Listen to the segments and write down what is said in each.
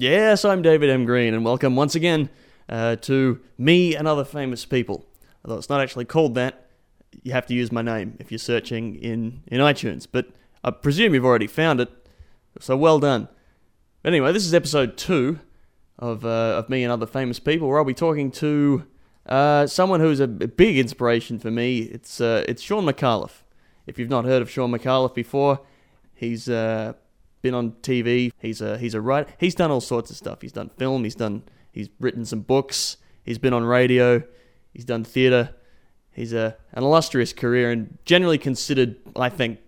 Yes, I'm David M. Green, and welcome once again uh, to Me and Other Famous People. Although it's not actually called that, you have to use my name if you're searching in, in iTunes. But I presume you've already found it, so well done. But anyway, this is episode two of, uh, of Me and Other Famous People, where I'll be talking to uh, someone who's a big inspiration for me. It's, uh, it's Shaun Micallef. If you've not heard of Shaun Micallef before, he's uh, been on TV. He's a he's a writer. He's done all sorts of stuff. He's done film. He's done he's written some books. He's been on radio. He's done theatre. He's a an illustrious career and generally considered, I think,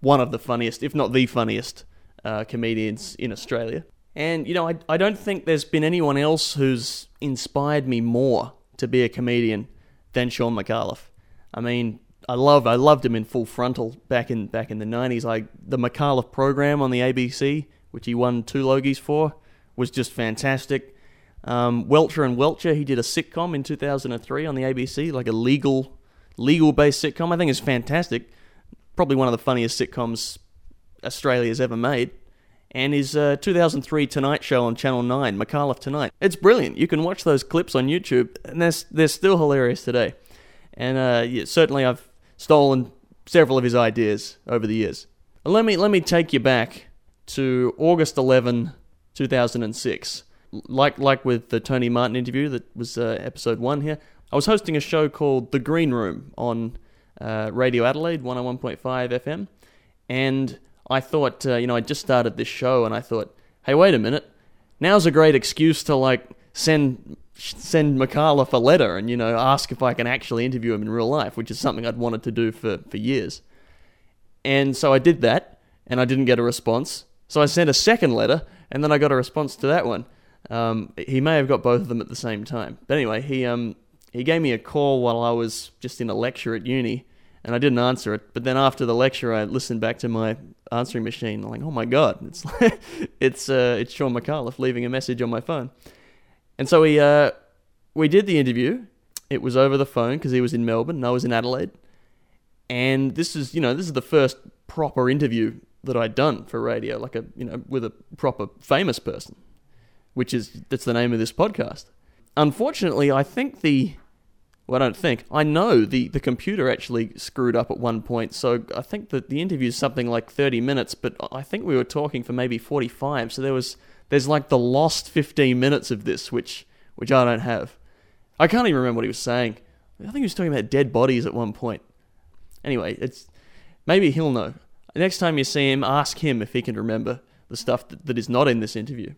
one of the funniest, if not the funniest, uh, comedians in Australia. And you know, I I don't think there's been anyone else who's inspired me more to be a comedian than Shaun Micallef. I mean, I love I loved him in Full Frontal back in back in the nineties. Like the Micallef program on the ABC, which he won two Logies for, was just fantastic. Um, Welcher and Welcher, he did a sitcom in 2003 on the ABC, like a legal legal based sitcom. I think is fantastic. Probably one of the funniest sitcoms Australia's ever made. And his uh, 2003 Tonight Show on Channel 9, Micallef Tonight. It's brilliant. You can watch those clips on YouTube, and they're, they're still hilarious today. And uh, yeah, certainly I've stolen several of his ideas over the years. Let me let me take you back to August 11, 2006. Like like with the Tony Martin interview that was uh, episode 1 here. I was hosting a show called The Green Room on uh, Radio Adelaide 101.5 FM and I thought uh, you know I just started this show and I thought, "Hey, wait a minute. Now's a great excuse to like send send Micallef a letter and you know ask if I can actually interview him in real life, which is something I'd wanted to do for for years. And so I did that, and I didn't get a response. So I sent a second letter, and then I got a response to that one. Um, he may have got both of them at the same time, but anyway, he um he gave me a call while I was just in a lecture at uni, and I didn't answer it. But then after the lecture, I listened back to my answering machine. I'm like, oh my god, it's it's uh, it's Shaun Micallef leaving a message on my phone. And so we uh, we did the interview. It was over the phone because he was in Melbourne and I was in Adelaide. And this is, you know, this is the first proper interview that I'd done for radio, like a, you know, with a proper famous person, which is that's the name of this podcast. Unfortunately, I think the well, I don't think. I know the, the computer actually screwed up at one point, so I think that the interview is something like 30 minutes, but I think we were talking for maybe 45, so there was there's like the lost 15 minutes of this, which which I don't have. I can't even remember what he was saying. I think he was talking about dead bodies at one point. Anyway, it's maybe he'll know. Next time you see him, ask him if he can remember the stuff that, that is not in this interview.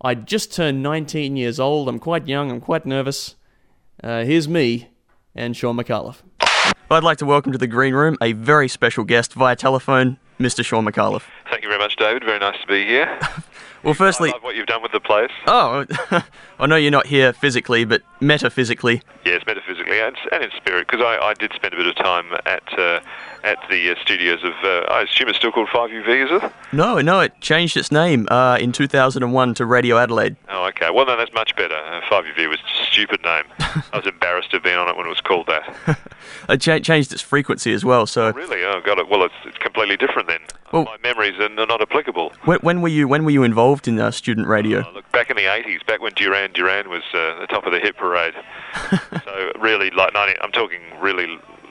I just turned 19 years old. I'm quite young. I'm quite nervous. Uh, here's me and Shaun Micallef. I'd like to welcome to the green room a very special guest via telephone, Mr. Shaun Micallef. Thank you very much, David. Very nice to be here. Well, firstly, I love what you've done with the place. oh, I know you're not here physically, but metaphysically. Yes, metaphysically and, and in spirit, because I, I did spend a bit of time at uh, at the uh, studios of, uh, I assume it's still called 5UV, is it? No, no, it changed its name uh, in 2001 to Radio Adelaide. Oh, okay. Well, no, that's much better. Uh, 5UV was a stupid name. I was embarrassed to have been on it when it was called that. it cha- changed its frequency as well. So, Oh, really? Oh, got it. Well, it's, it's completely different then. Well- My memories are not applicable. when, when were you when were you involved in uh, student radio? Oh, look, back in the 80s, back when Duran Duran was uh, the top of the hit parade. so really, like 90, I'm talking really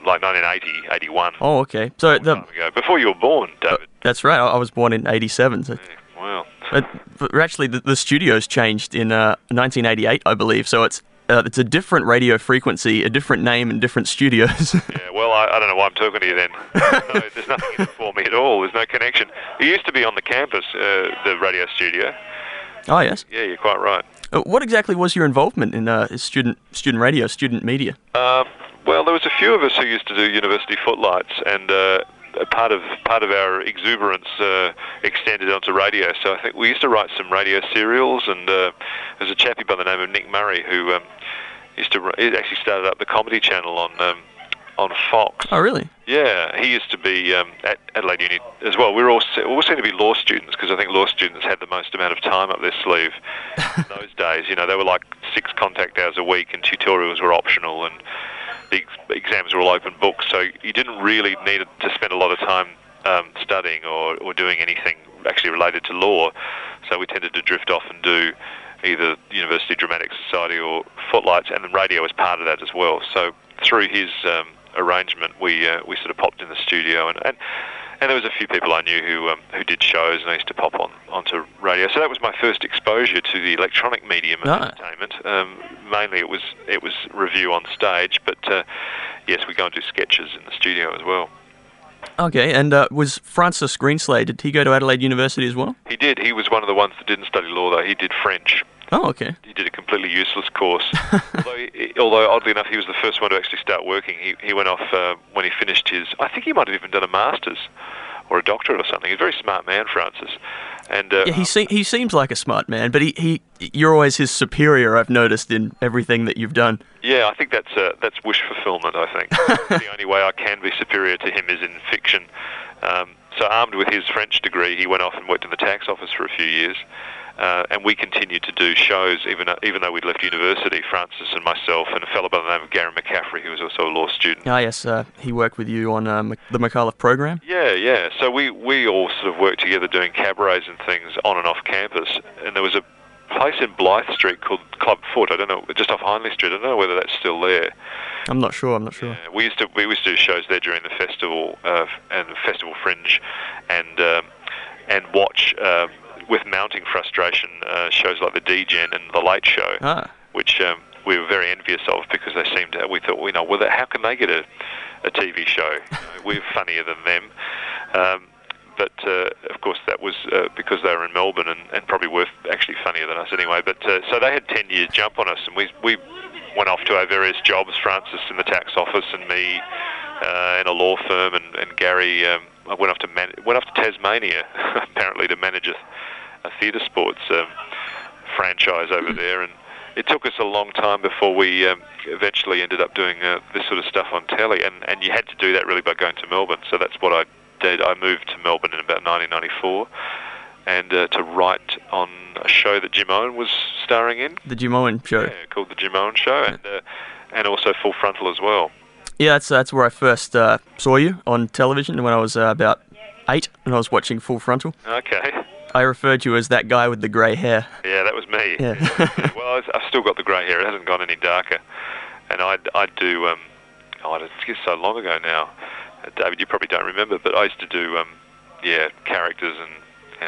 like 1980, 81. Oh, okay. So the. Before you were born, David. that's right. I, I was born in '87. So, Wow. but, but actually, the, the studios changed in uh, 1988, I believe. So it's uh, it's a different radio frequency, a different name, and different studios. Yeah, well, I, I don't know why I'm talking to you then. no, there's nothing for me at all. There's no connection. It used to be on the campus, uh, the radio studio. oh yes. Yeah, you're quite right. Uh, what exactly was your involvement in uh, student student radio, student media? Um, well, there was a few of us who used to do university footlights, and uh, part of part of our exuberance uh, extended onto radio. So I think we used to write some radio serials, and uh, there's a chappie by the name of Nick Murray who um, used to actually started up the comedy channel on um, on Fox. Oh, really? Yeah, he used to be um, at Adelaide Uni as well. We were all, all seem to be law students because I think law students had the most amount of time up their sleeve in those days. You know, they were like six contact hours a week, and tutorials were optional, and the exams were all open books. So you didn't really need to spend a lot of time um, studying or, or doing anything actually related to law. So we tended to drift off and do either University Dramatic Society or Footlights, and then radio was part of that as well. So through his um, arrangement, we uh, we sort of popped in the studio, and, and and there was a few people I knew who um, who did shows, and I used to pop on onto radio. So that was my first exposure to the electronic medium of entertainment. Um, mainly, it was it was revue on stage, but uh, yes, we go and do sketches in the studio as well. Okay, and uh, was Francis Greenslade, did he go to Adelaide University as well? He did. He was one of the ones that didn't study law, though. He did French. Oh, okay. He did a completely useless course. although, he, although oddly enough, he was the first one to actually start working. He he went off uh, when he finished his. I think he might have even done a masters or a doctorate or something. He's a very smart man, Francis. And uh, Yeah, he, se- he seems like a smart man, but he, he you're always his superior, I've noticed, in everything that you've done. Yeah, I think that's uh, that's wish fulfillment. I think the only way I can be superior to him is in fiction. Um, so, armed with his French degree, he went off and worked in the tax office for a few years, uh, and we continued to do shows even even though we'd left university. Francis and myself and a fellow by the name of Gary McCaffrie, who was also a law student. Ah, yes, uh, he worked with you on uh, the Micallef program. Yeah, yeah. So we, we all sort of worked together doing cabarets and things on and off campus. And there was a place in Blyth Street called Club Foot. I don't know, just off Hindley Street. I don't know whether that's still there. I'm not sure, I'm not sure. Yeah, we used to we used to do shows there during the festival uh, and the festival fringe, and um, and watch uh, with mounting frustration uh, shows like the DGen and the Late Show Ah, which um, we were very envious of because they seemed to, we thought, you know, well, how can they get a, a TV show? We're funnier than them. Um, but uh, of course, that was uh, because they were in Melbourne and, and probably were actually funnier than us anyway. But uh, so they had 10 years jump on us, and we, we went off to our various jobs Francis in the tax office, and me uh, in a law firm, and, and Gary. Um, I went off to man- went off to Tasmania apparently to manage a, a theatre sports um, franchise over there, and it took us a long time before we um, eventually ended up doing uh, this sort of stuff on telly, and, and you had to do that really by going to Melbourne. So that's what I did. I moved to Melbourne in about 1994, and uh, to write on a show that Jimeoin was starring in, the Jimeoin show. yeah, called the Jimeoin Show, and uh, and also Full Frontal as well. Yeah, that's, that's where I first uh, saw you on television when I was uh, about eight and I was watching Full Frontal. Okay, I referred to you as that guy with the grey hair. yeah, that was me. Yeah. well, I've- still got the grey hair; it hasn't gone any darker, and I'd I'd do um, oh, it's just so long ago now. Uh, David, you probably don't remember, but I used to do um, yeah, characters and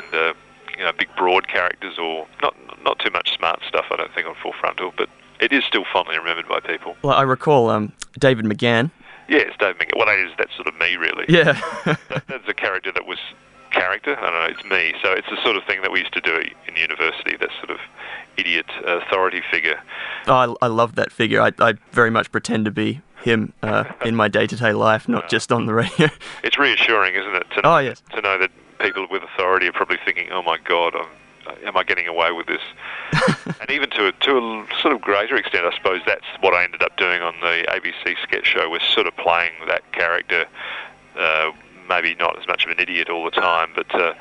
and uh, you know, big broad characters, or not not too much smart stuff. I don't think on Full Frontal, but it is still fondly remembered by people. well, I recall um, David McGahan. Yes, David McGee. Well, that is that's sort of me, really. Yeah. that, that's a character that was character. I don't know. It's me. So it's the sort of thing that we used to do in university. That sort of idiot authority figure. oh, I, I love that figure. I, I very much pretend to be him uh, in my day to day life, not just on the radio. It's reassuring, isn't it? To, Oh, yes. To know that people with authority are probably thinking, "Oh my God, I'm, am I getting away with this?" and even to a, to a sort of greater extent, I suppose that's what I ended up doing on the ABC sketch show. Was sort of playing that character. Uh, maybe not as much of an idiot all the time, but uh,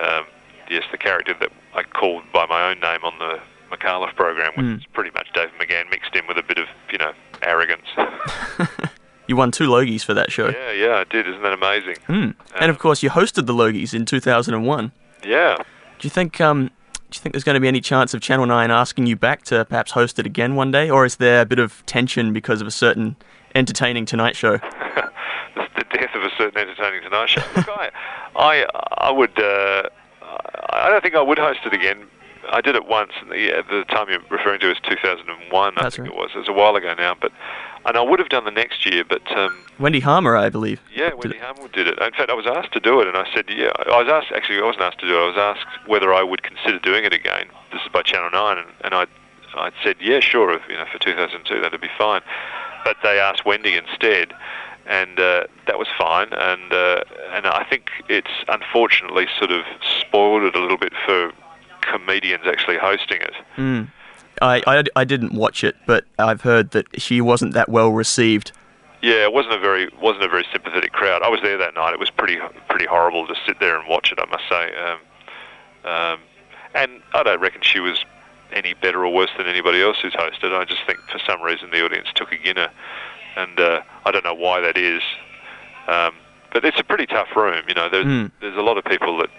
um, yes, the character that I called by my own name on the Micallef program, which Mm. is pretty much David McGahan mixed in with a bit of you know arrogance. You won two Logies for that show. yeah, yeah, I did. Isn't that amazing? Mm. And of course, you hosted the Logies in 2001. Yeah. Do you think um, do you think there's going to be any chance of Channel 9 asking you back to perhaps host it again one day, or is there a bit of tension because of a certain entertaining Tonight Show? the, death of a certain entertaining Tonight Show. Look, I, I, I would. Uh, I don't think I would host it again. I did it once, and the, the time you're referring to is 2001. I That's think right. it was. It was a while ago now, but and I would have done the next year, but um, Wendy Harmer, I believe. yeah, Wendy Harmer did it. In fact, I was asked to do it, and I said, yeah. I was asked. Actually, I wasn't asked to do it. I was asked whether I would consider doing it again. This is by Channel Nine, and, and I, I said, yeah, sure. If, you know, for 2002, that'd be fine. But they asked Wendy instead, and uh, that was fine. And uh, and I think it's unfortunately sort of spoiled it a little bit for comedians actually hosting it. Mm. I, I, I didn't watch it, but I've heard that she wasn't that well received. Yeah, it wasn't a very wasn't a very sympathetic crowd. I was there that night. It was pretty pretty horrible to sit there and watch it. I must say, um, um, and I don't reckon she was any better or worse than anybody else who's hosted. I just think for some reason the audience took a Guinness, and uh, I don't know why that is. Um, but it's a pretty tough room. You know, there's Mm. there's a lot of people that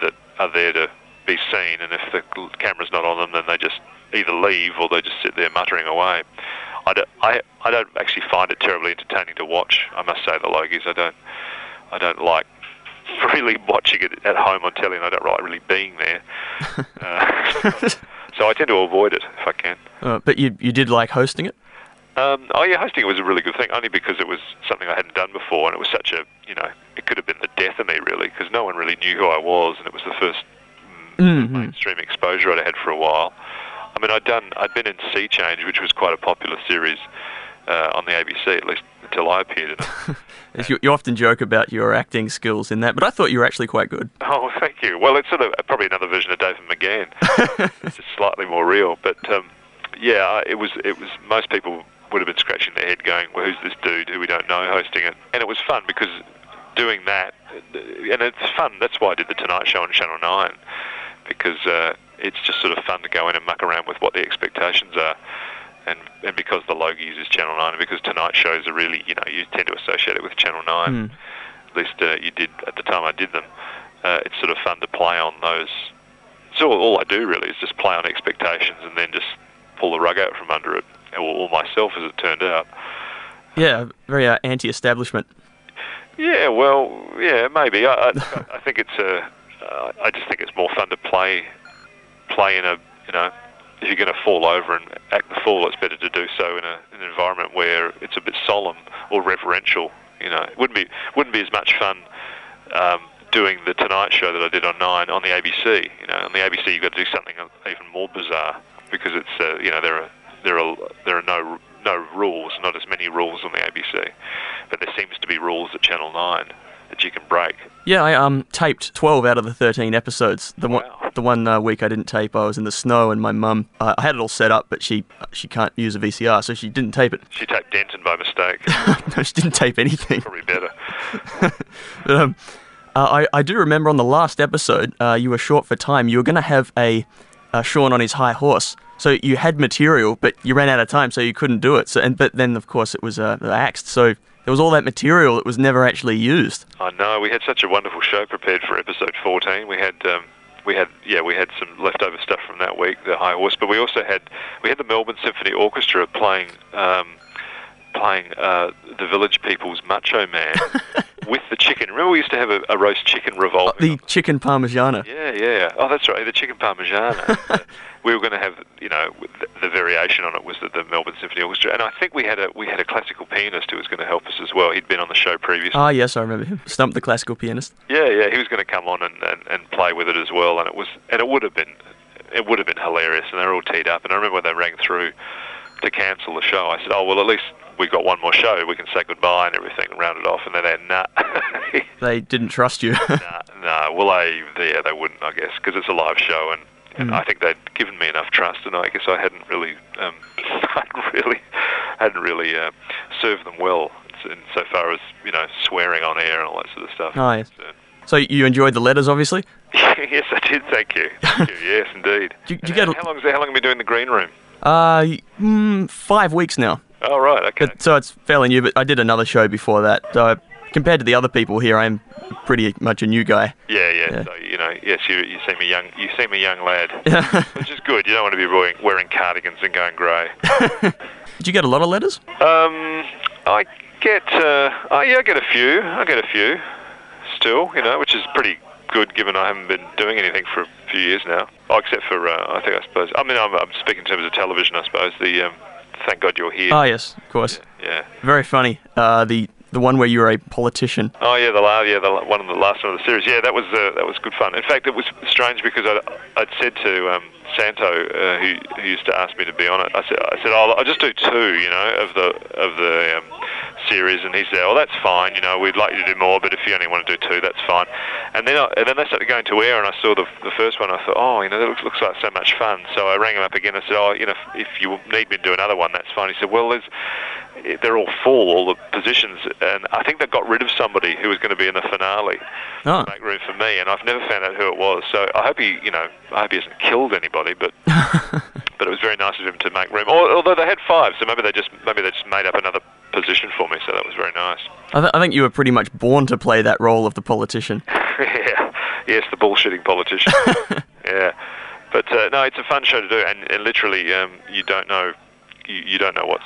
that are there to be seen, and if the camera's not on them, then they just either leave or they just sit there muttering away. I don't, I, I don't actually find it terribly entertaining to watch. I must say the Logies. I don't I don't like really watching it at home on telly, and I don't like really being there. uh, so I tend to avoid it if I can. Uh, but you you did like hosting it? Um, oh yeah, hosting it was a really good thing, only because it was something I hadn't done before, and it was such a you know it could have been the death of me really, because no one really knew who I was, and it was the first mm-hmm. mainstream exposure I'd had for a while. I mean, I'd done I'd been in Sea Change, which was quite a popular series uh, on the ABC, at least until I appeared in it. you, you often joke about your acting skills in that, but I thought you were actually quite good. Oh, thank you. Well, it's sort of probably another version of David McGahan. it's just slightly more real, but um, yeah, it was. It was. Most people would have been scratching their head, going, "Well, who's this dude who we don't know hosting it?" And it was fun because doing that, and it's fun. That's why I did the Tonight Show on Channel Nine because uh, it's just sort of fun to go in and muck around with what the expectations are. And, and because the logo uses Channel 9, and because Tonight shows are really, you know, you tend to associate it with Channel 9, mm. at least uh, you did at the time I did them, uh, it's sort of fun to play on those. So all, I do really is just play on expectations and then just pull the rug out from under it, or, myself as it turned out. Yeah, very uh, anti-establishment. Yeah, well, yeah, maybe. I, I, I think it's a. Uh, I just think it's more fun to play, play in a, you know, if you're going to fall over and act the fool, it's better to do so in, a, in an environment where it's a bit solemn or reverential. You know, it wouldn't be wouldn't be as much fun um, doing the Tonight Show that I did on Nine on the ABC. You know, on the ABC you've got to do something even more bizarre because it's uh, you know there are there are there are no no rules, not as many rules on the ABC, but there seems to be rules at Channel Nine that you can break. Yeah, I um taped twelve out of the thirteen episodes. The wow. one the one uh, week I didn't tape, I was in the snow, and my mum uh, I had it all set up, but she she can't use a VCR, so she didn't tape it. She taped Denton by mistake. no, she didn't tape anything. Probably better. but, um, uh, I I do remember on the last episode, uh, you were short for time. You were going to have a Shaun on his high horse. So you had material, but you ran out of time, so you couldn't do it. So, and but then of course it was uh, axed. So there was all that material that was never actually used. I know. We had such a wonderful show prepared for episode 14. We had. Um, we had yeah we had some leftover stuff from that week the high horse but we also had we had the Melbourne Symphony Orchestra playing um, playing uh, the Village People's Macho Man with the chicken. Remember, we used to have a, a roast chicken revolving. Oh, the chicken parmigiana. Yeah, yeah. Yeah. Oh, that's right, the chicken parmigiana. we were going to have, you know, the, the variation on it was the, the, Melbourne Symphony Orchestra, and I think we had a we had a classical pianist who was going to help us as well. He'd been on the show previously. Ah, yes, I remember him. Stump the classical pianist. Yeah, yeah. He was going to come on and, and, and play with it as well, and it was and it would have been it would have been hilarious, and they were all teed up. And I remember when they rang through to cancel the show, I said, "Oh well, at least we've got one more show. We can say goodbye and everything and round it off." And then they nah. they didn't trust you. nah, nah. Well, they yeah, they wouldn't, I guess, because it's a live show, and, and mm. I think they'd given me enough trust, and I guess I hadn't really, um, hadn't really, hadn't really uh, served them well in so far as you know swearing on air and all that sort of stuff. Oh, yes. So, so you enjoyed the letters, obviously. yes, I did. Thank you. Thank you. Yes, indeed. you, you get how, how long? How long have you been doing the green room? Uh, mm, five weeks now. Oh right, okay. But, so it's fairly new, but I did another show before that. So compared to the other people here, I'm pretty much a new guy. Yeah, yeah. yeah. So you know, yes, you you seem a young you seem a young lad, which is good. You don't want to be wearing, wearing cardigans and going grey. did you get a lot of letters? Um, I get uh, oh yeah, I get a few. I get a few still, you know, which is pretty good given I haven't been doing anything for a few years now. Oh, except for uh, I think I suppose. I mean, I'm, I'm, speaking in terms of television. I suppose the um, Thank God You're Here. Oh yes, of course. Yeah. yeah. Very funny. Uh, the the one where you were a politician. Oh yeah, the last yeah the one of the last one of the series. Yeah, that was uh, that was good fun. In fact, it was strange because I'd, I'd said to um, Santo, uh, who, who used to ask me to be on it, I said I said oh, I'll just do two, you know, of the of the um, series, and he said, "Oh, that's fine. You know, we'd like you to do more, but if you only want to do two, that's fine." And then, I, and then they started going to air, and I saw the, the first one. I thought, "Oh, you know, that looks, looks like so much fun." So I rang him up again. I said, "Oh, you know, if, if you need me to do another one, that's fine." He said, "Well, there's they're all full, all the positions, and I think they got rid of somebody who was going to be in the finale oh. to make room for me, and I've never found out who it was. So I hope he, you know, I hope he hasn't killed anybody, but but it was very nice of him to make room. Although they had five, so maybe they just maybe they just made up another position for me, so that was very nice. I, th- I think you were pretty much born to play that role of the politician. yeah, Yes, the bullshitting politician. yeah, but uh, no, it's a fun show to do, and, and literally, um, you don't know, you, you don't know what's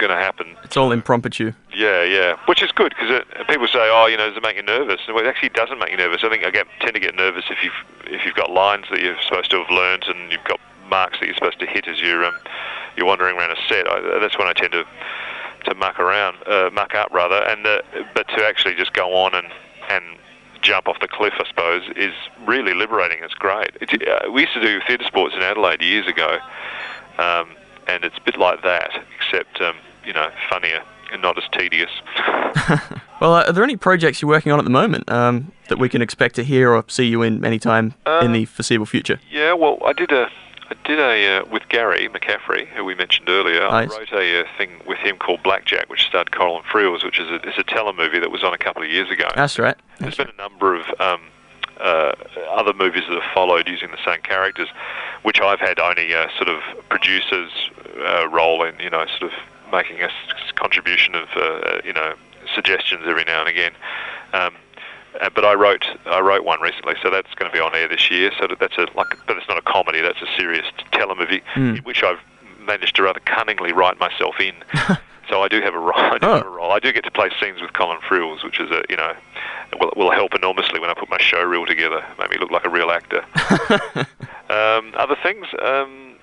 going to happen. It's all impromptu. Yeah, yeah, which is good because people say, "Oh, you know, does it make you nervous?" Well, it actually doesn't make you nervous. I think I get tend to get nervous if you've if you've got lines that you're supposed to have learned and you've got marks that you're supposed to hit as you're um, you're wandering around a set. I, that's when I tend to to muck around, uh, muck up rather, and uh, but to actually just go on and and jump off the cliff, I suppose, is really liberating. It's great. It's, uh, we used to do theatre sports in Adelaide years ago, um, and it's a bit like that, except um, you know, funnier and not as tedious. well, uh, are there any projects you're working on at the moment um, that we can expect to hear or see you in anytime uh, in the foreseeable future? Yeah, well, I did a I did a uh, with Gary McCaffrie, who we mentioned earlier. Nice. I wrote a, uh, thing with him called Blackjack, which starred Colin Friels, which is a, is a telemovie that was on a couple of years ago. That's right. That's There's right. been a number of um, uh, other movies that have followed using the same characters, which I've had only a sort of producer's uh, role in, you know, sort of making a contribution of, uh, you know, suggestions every now and again. Um, uh, but I wrote I wrote one recently, so that's going to be on air this year. So that's a like, but it's not a comedy. That's a serious telemovie, mm. which I've managed to rather cunningly write myself in. so I do have a role. I do oh. have a role. I do get to play scenes with Colin Friels, which is a you know will will help enormously when I put my show reel together. Make me look like a real actor. um, other things. Um,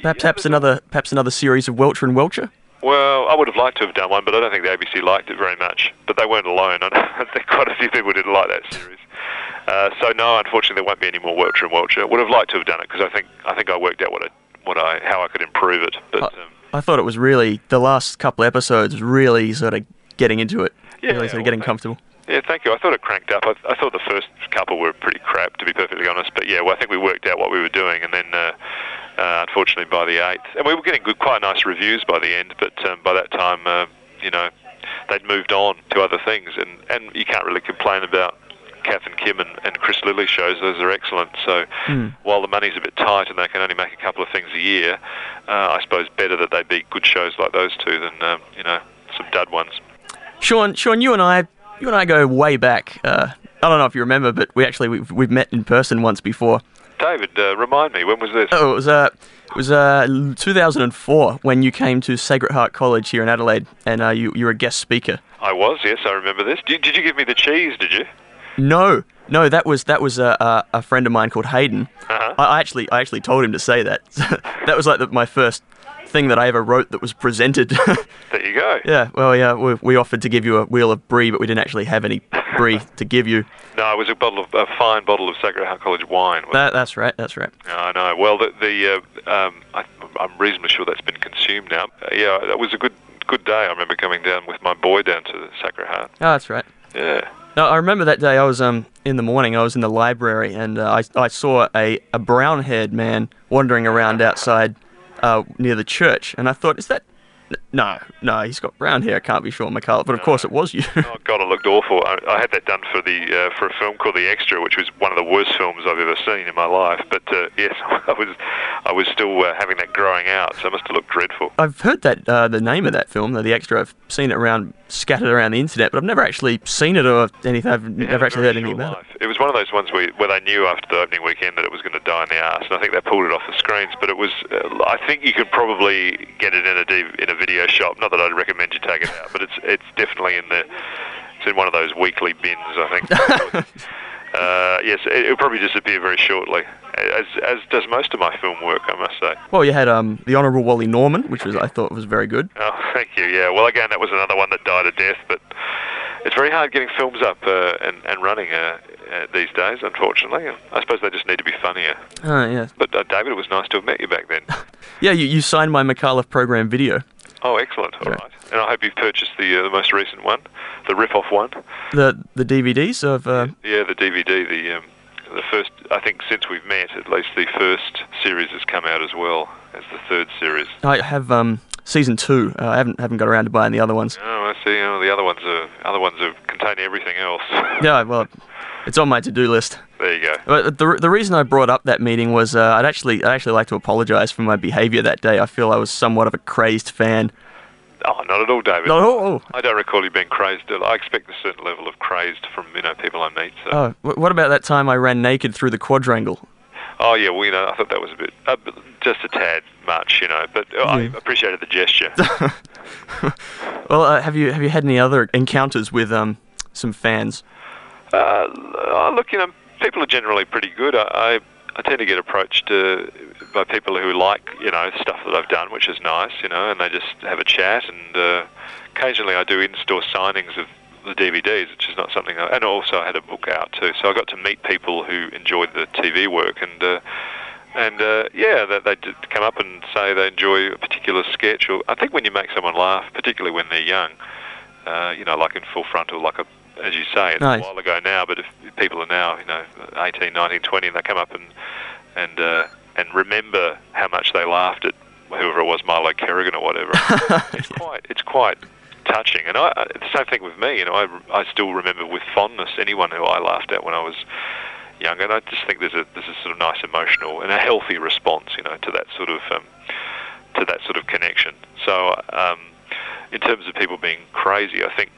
perhaps yeah, perhaps another perhaps another series of Welcher and Welcher. Well, I would have liked to have done one, but I don't think the ABC liked it very much. But they weren't alone. I think quite a few people didn't like that series. Uh, so no, unfortunately, there won't be any more Welcher and Welcher. Would have liked to have done it because I think I think I worked out what I, what I how I could improve it. But I, um, I thought it was really the last couple episodes really sort of getting into it, yeah, really sort of getting comfortable. Yeah, thank you. I thought it cranked up. I, I, thought the first couple were pretty crap, to be perfectly honest. But yeah, well, I think we worked out what we were doing, and then uh, uh, unfortunately by the eighth, and we were getting good, quite nice reviews by the end. But um, by that time, uh, you know, they'd moved on to other things, and and you can't really complain about Kath and Kim and, and Chris Lilley shows. Those are excellent. So mm. while the money's a bit tight and they can only make a couple of things a year, uh, I suppose better that they be good shows like those two than um, you know some dud ones. Shaun, Shaun, you and I, you and I go way back. Uh, I don't know if you remember, but we actually we've, we've met in person once before. David, uh, remind me, when was this? Oh, it was uh, it was uh, 2004 when you came to Sacred Heart College here in Adelaide, and uh, you you were a guest speaker. I was, yes, I remember this. Did, did you give me the cheese? Did you? No, no, that was that was a, a, a friend of mine called Hayden. Uh-huh. I, I, actually I actually told him to say that. that was like the, my first thing that I ever wrote that was presented. there you go. Yeah, well, yeah, we, we, offered to give you a wheel of brie, but we didn't actually have any brie to give you. No, it was a bottle of a fine bottle of Sacred Heart College wine. That, that's right. That's right. I know. Well, the, the uh, um, I, am reasonably sure that's been consumed now. Uh, yeah, that was a good good day. I remember coming down with my boy down to the Sacred Heart. Oh, that's right. Yeah. No, I remember that day. I was um in the morning. I was in the library and uh, I I saw a a brown haired man wandering around outside uh, near the church, and I thought, is that no, no, he's got brown hair. I Can't be Shaun Micallef, but of course it was you. oh God, it looked awful. I, I had that done for the uh, for a film called The Extra, which was one of the worst films I've ever seen in my life. But uh, yes, I was I was still uh, having that growing out, so it must have looked dreadful. I've heard that uh, the name of that film, The Extra. I've seen it around scattered around the internet, but I've never actually seen it or anything. I've yeah, never actually heard anything about life. it. It was one of those ones where, where they knew after the opening weekend that it was going to die in the arse, and I think they pulled it off the screens. But it was, uh, I think you could probably get it in a in a video shop. Not that I'd recommend you take it out, but it's it's definitely in the it's in one of those weekly bins, I think. uh, yes, it, will probably disappear very shortly, as as does most of my film work, I must say. Well, you had um, the Honourable Wally Norman, which was I thought was very good. Oh, thank you. Yeah. Well, again, that was another one that died a death, but it's very hard getting films up uh, and and running. Uh, uh, these days, unfortunately. I suppose they just need to be funnier. Oh, yes. But uh, David, it was nice to have met you back then. yeah, you, you signed my Micallef program video. Oh, excellent. All right. right. And I hope you've purchased the uh, the most recent one, the rip-off one. The the DVDs of. Uh... Yeah, the DVD. The um, the first. I think since we've met, at least the first series has come out as well as the third series. I have um season two. Uh, I haven't haven't got around to buying the other ones. Oh, I see. Oh, the other ones are other ones are contain everything else. yeah, well, it's on my to-do list. There you go. But the, the reason I brought up that meeting was uh, I'd actually I'd actually like to apologise for my behaviour that day. I feel I was somewhat of a crazed fan Oh, not at all, David. No. Oh, I don't recall you being crazed. I expect a certain level of crazed from you know people I meet. So. oh. What about that time I ran naked through the quadrangle? Oh yeah, well you know I thought that was a bit, uh, just a tad much, you know. But uh, I appreciated the gesture. Well, uh, have you have you had any other encounters with um some fans? Uh, oh, look, you know, people are generally pretty good. I, I, I tend to get approached uh, by people who like, you know, stuff that I've done, which is nice, you know, and they just have a chat. And uh, occasionally I do in-store signings of the DVDs, which is not something. I, and also I had a book out too, so I got to meet people who enjoyed the TV work and. Uh, and uh, yeah, they, they come up and say they enjoy a particular sketch. Or I think when you make someone laugh, particularly when they're young, uh, you know, like in full frontal, like a, as you say, it's Nice. a while ago now. But if people are now, you know, 18, 19, 20, and they come up and and uh, and remember how much they laughed at whoever it was, Milo Kerrigan or whatever, it's quite it's quite touching. And I, I, the same thing with me. You know, I, I still remember with fondness anyone who I laughed at when I was younger. And I just think there's a there's a sort of nice emotional and a healthy response, you know, to that sort of um, to that sort of connection. So, um, in terms of people being crazy, I think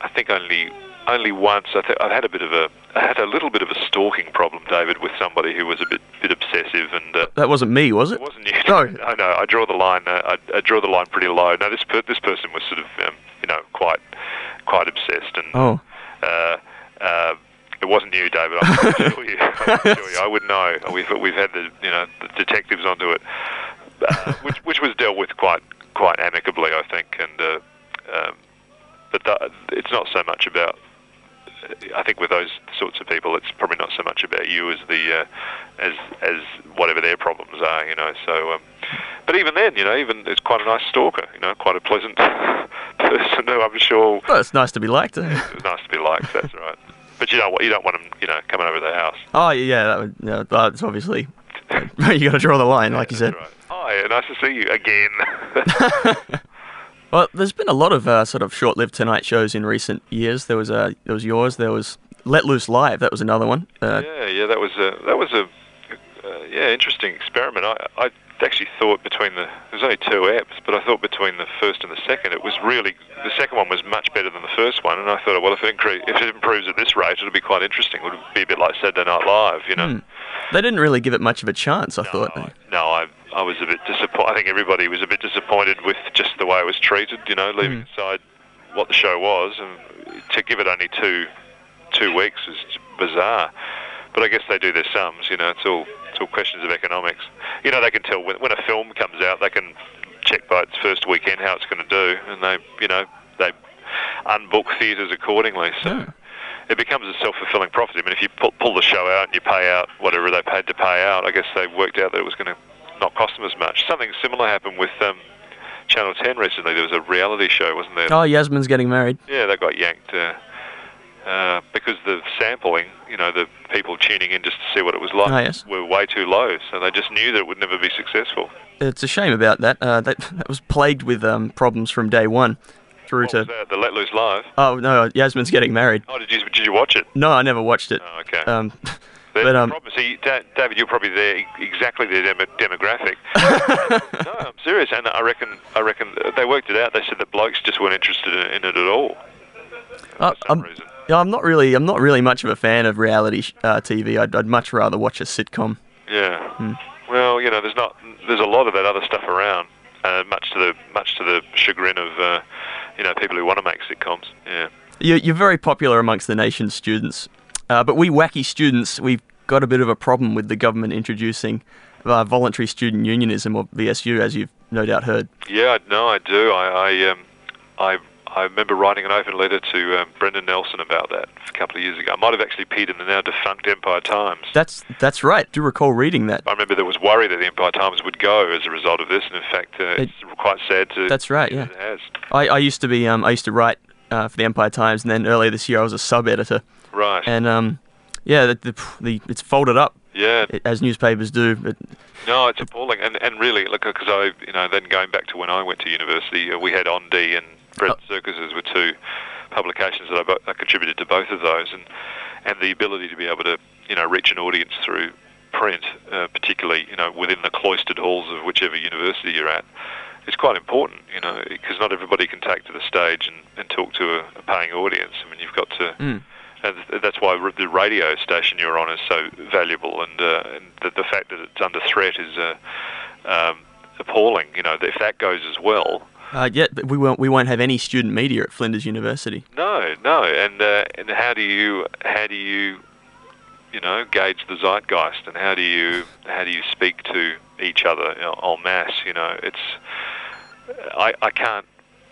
I think only only once I th- I had a bit of a I had a little bit of a stalking problem, David, with somebody who was a bit bit obsessive and. Uh, That wasn't me, was it? it wasn't you. No. I know. I draw the line. Uh, I, I draw the line pretty low. No, this per- this person was sort of, um, you know, quite quite obsessed, and Oh. uh, uh, it wasn't you, David. I assure you. I assure you. I would know. We've we've had the you know the detectives onto it, uh, which which was dealt with quite quite amicably, I think, and uh, um, but that, it's not so much about. I think with those sorts of people, it's probably not so much about you as the uh, as as whatever their problems are, you know. So, um, but even then, you know, even it's quite a nice stalker, you know, quite a pleasant person who I'm sure Well, it's nice to be liked. it was nice to be liked. That's right. But you don't want you don't want them, you know, coming over to the house. oh yeah, that would. Yeah, it's obviously you got to draw the line, like you said. That's right. Hi, nice to see you again. Well, there's been a lot of uh, sort of short-lived Tonight shows in recent years. There was uh, there was yours. There was Let Loose Live. That was another one. Uh, yeah, yeah, that was a that was a uh, yeah interesting experiment. I I actually thought between the there's only two apps, but I thought between the first and the second, it was really the second one was much better than the first one, and I thought, well, if it incre- if it improves at this rate, it'll be quite interesting. It'll be a bit like Saturday Night Live, you know. Hmm. They didn't really give it much of a chance. I No, thought. I, no, I, I was a bit disappointed. I think everybody was a bit disappointed with just the way it was treated. You know, leaving Mm. aside what the show was, and to give it only two two weeks is bizarre. But I guess they do their sums. You know, it's all all questions of economics. You know, they can tell when, when a film comes out, they can check by its first weekend how it's going to do, and they, you know, they unbook theatres accordingly. So Yeah. it becomes a self-fulfilling prophecy. I mean, if you pull, pull the show out and you pay out whatever they paid to pay out, I guess they worked out that it was going to not cost them as much. Something similar happened with um, Channel 10 recently. There was a reality show, wasn't there? Oh, Yasmin's getting married. Yeah, they got yanked uh, uh, because the sampling, you know, the people tuning in just to see what it was like, Ah, yes. were way too low. So they just knew that it would never be successful. It's a shame about that. Uh, that, that was plagued with um, problems from day one, through What to. was that? The Let Loose Live? Oh no, Yasmin's getting married. Oh, did you did you watch it? No, I never watched it. Oh, okay. Um, There's but the um, problem. See, Da- David, you're probably there exactly their demo- demographic. no, I'm serious, and I reckon I reckon they worked it out. They said that blokes just weren't interested in, in it at all uh, for some I'm, reason. Yeah, I'm not really. I'm not really much of a fan of reality uh, TV. I'd, I'd much rather watch a sitcom. Yeah. Hmm. Well, you know, there's not there's a lot of that other stuff around, uh, much to the much to the chagrin of uh, you know people who want to make sitcoms. Yeah. You're, you're very popular amongst the nation's students, uh, but we wacky students, we've got a bit of a problem with the government introducing uh, voluntary student unionism, or VSU, as you've no doubt heard. Yeah, no, I do. I I, um, I I remember writing an open letter to um, Brendan Nelson about that a couple of years ago. I might have actually appeared in the now defunct Empire Times. That's that's right. Do recall reading that. I remember there was worry that the Empire Times would go as a result of this, and in fact, uh, It- it's quite sad to. That's right, yeah. It has. I, I used to be um, I used to write uh, for the Empire Times, and then earlier this year I was a sub editor, Right. and um, yeah, the, the, the it's folded up yeah. as newspapers do. But No, it's appalling, and and really, look, because I, you know, then going back to when I went to university, uh, we had On Dit and Bread Oh. Circuses were two publications that I, bo- I contributed to both of those, and and the ability to be able to, you know, reach an audience through print, uh, particularly, you know, within the cloistered halls of whichever university you're at, is quite important, you know, because not everybody can take to the stage and, and talk to a, a paying audience. I mean, you've got to. Mm. And that's why the radio station you're on is so valuable, and, uh, and the, the, fact that it's under threat is uh, um, appalling. You know, if that goes as well, uh, yeah, we won't. We won't have any student media at Flinders University. No, no. And uh, and how do you how do you you know gauge the zeitgeist and how do you how do you speak to each other you know, en masse? You know, it's I I can't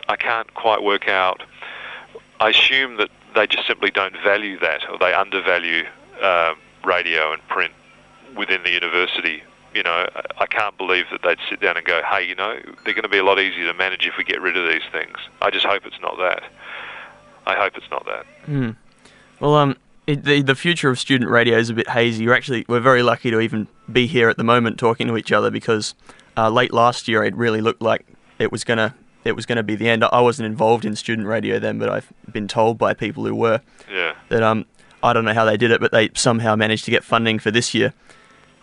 I can't quite work out. I assume that they just simply don't value that, or they undervalue uh, radio and print within the university you know, I can't believe that they'd sit down and go, hey, you know, they're going to be a lot easier to manage if we get rid of these things. I just hope it's not that. I hope it's not that. Hmm. Well, um, it, the the future of student radio is a bit hazy. We're actually we're very lucky to even be here at the moment talking to each other because uh, late last year it really looked like it was gonna it was gonna be the end. I wasn't involved in student radio then, but I've been told by people who were yeah. that um I don't know how they did it, but they somehow managed to get funding for this year.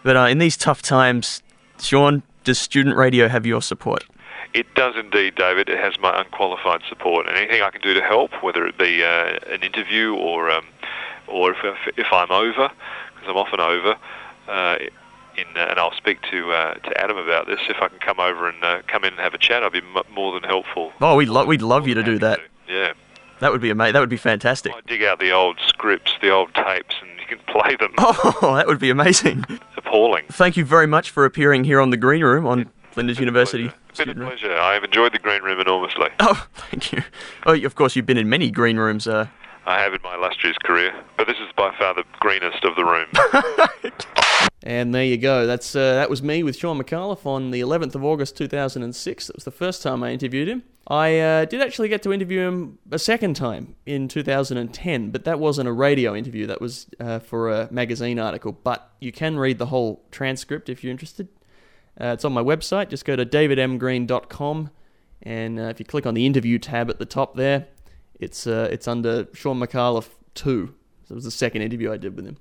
But uh, in these tough times, Shaun, does student radio have your support? It does indeed, David. It has my unqualified support, and anything I can do to help, whether it be uh, an interview or um, or if, if, if, I'm over, because I'm often over, uh, in, uh, and I'll speak to uh, to Adam about this. If I can come over and uh, come in and have a chat, I'd be m- more than helpful. Oh, we'd lo- we'd love you to do that. To. Yeah. That would be amazing. That would be fantastic. I dig out the old scripts, the old tapes, and you can play them. Oh, that would be amazing appalling. Thank you very much for appearing here on the Green Room on Flinders University. It's been a pleasure. I have enjoyed the Green Room enormously. Oh, thank you. Oh, of course, you've been in many green rooms. Uh... I have in my illustrious career, but this is by far the greenest of the rooms. and there you go. That's uh, that was me with Shaun Micallef on the 11th of August 2006. That was the first time I interviewed him. I uh, did actually get to interview him a second time in 2010, but that wasn't a radio interview. That was uh, for a magazine article. But you can read the whole transcript if you're interested. Uh, it's on my website. Just go to davidmgreen.com, and uh, if you click on the interview tab at the top there, it's uh, it's under Shaun Micallef 2. So it was the second interview I did with him.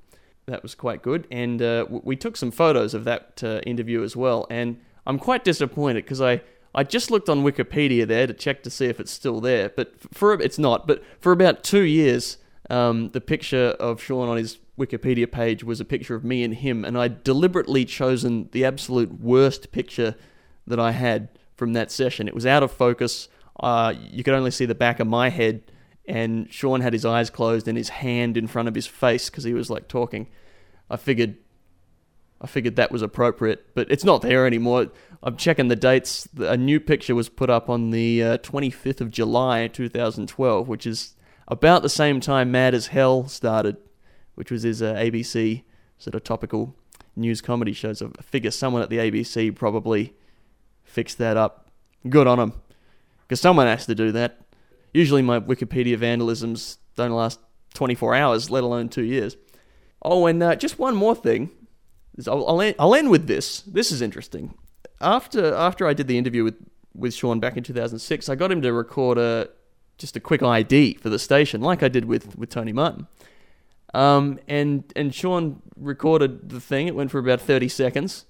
That was quite good, and uh, we took some photos of that interview as well. And I'm quite disappointed because I I just looked on Wikipedia there to check to see if it's still there, but for it's not. But for about two years, um, the picture of Shaun on his Wikipedia page was a picture of me and him, and I'd deliberately chosen the absolute worst picture that I had from that session. It was out of focus. Uh, you could only see the back of my head, and Shaun had his eyes closed and his hand in front of his face because he was like talking. I figured I figured that was appropriate, but it's not there anymore. I'm checking the dates. A new picture was put up on the uh, 25th of July 2012, which is about the same time Mad as Hell started, which was his uh, ABC sort of topical news comedy show. So I figure someone at the ABC probably fixed that up. Good on them, because someone has to do that. Usually my Wikipedia vandalisms don't last 24 hours, let alone two years. Oh, and uh, just one more thing. I'll, I'll, end, I'll end with this. This is interesting. After after I did the interview with, with Shaun back in 2006, I got him to record a just a quick ID for the station, like I did with, with Tony Martin. Um, and and Shaun recorded the thing. It went for about 30 seconds.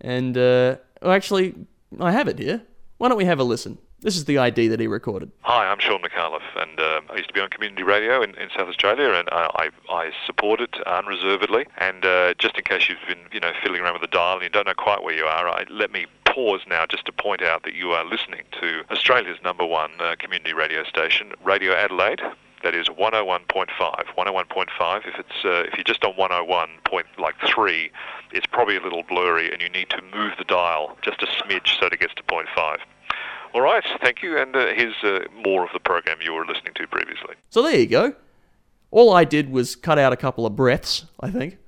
And uh, well, actually, I have it here. Why don't we have a listen? This is the ID that he recorded. Hi, I'm Shaun Micallef, and uh, I used to be on community radio in, in South Australia, and I, I, I support it unreservedly. And uh, just in case you've been, you know, fiddling around with the dial and you don't know quite where you are, I, let me pause now just to point out that you are listening to Australia's number one uh, community radio station, Radio Adelaide. That is 101.5. 101.5. If it's uh, if you're just on 101 point like three, it's probably a little blurry, and you need to move the dial just a smidge so that it gets to point five. All right, thank you. And uh, here's uh, more of the program you were listening to previously. So there you go. All I did was cut out a couple of breaths, I think.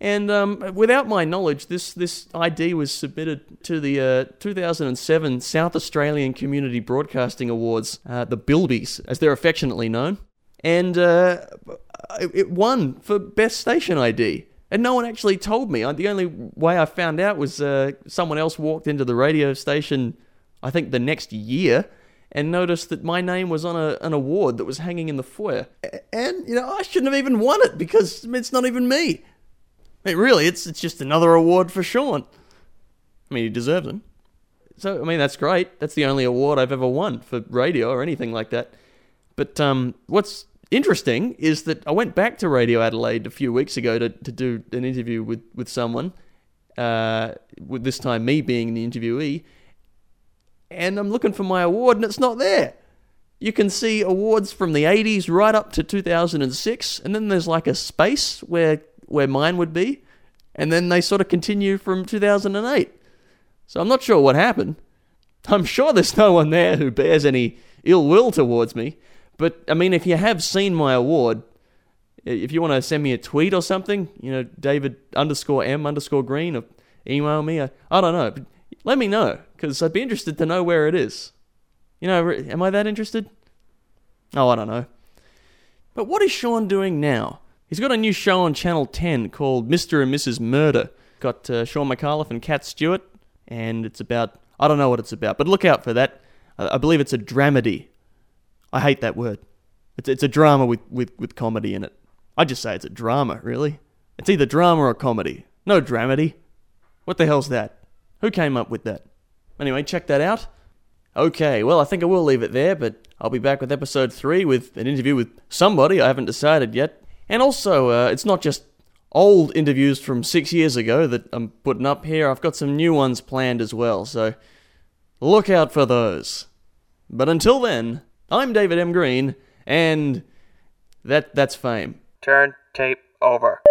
And um, without my knowledge, this, this ID was submitted to the uh, 2007 South Australian Community Broadcasting Awards, uh, the Bilbies, as they're affectionately known. And uh, it won for Best Station ID. And no one actually told me. The only way I found out was uh, someone else walked into the radio station I think the next year, and noticed that my name was on a, an award that was hanging in the foyer. And, you know, I shouldn't have even won it because it's not even me. I mean, really, it's, it's just another award for Shaun. I mean, he deserves them. So I mean, that's great. That's the only award I've ever won for radio or anything like that. But um, what's interesting is that I went back to Radio Adelaide a few weeks ago to, to do an interview with with someone. Uh, with this time me being the interviewee, and I'm looking for my award and it's not there. You can see awards from the 80s right up to 2006, and then there's like a space where where mine would be, and then they sort of continue from 2008. So I'm not sure what happened. I'm sure there's no one there who bears any ill will towards me. But I mean, if you have seen my award, if you want to send me a tweet or something, you know, David underscore M underscore Green, or email me, I, I don't know. Let me know because I'd be interested to know where it is. You know, am I that interested? Oh, I don't know. But what is Shaun doing now? He's got a new show on Channel 10 called Mr. and Mrs. Murder. Got uh, Shaun Micallef and Kat Stewart, and it's about, I don't know what it's about, but look out for that. I, I believe it's a dramedy. I hate that word. It's, it's a drama with, with, with comedy in it. I just say it's a drama, really. It's either drama or comedy. No dramedy. What the hell's that? Who came up with that? Anyway, check that out. Okay, well, I think I will leave it there, but I'll be back with episode 3 with an interview with somebody I haven't decided yet. And also, uh, it's not just old interviews from six years ago that I'm putting up here, I've got some new ones planned as well, so look out for those. But until then, I'm David M. Green, and that that's fame. Turn tape over.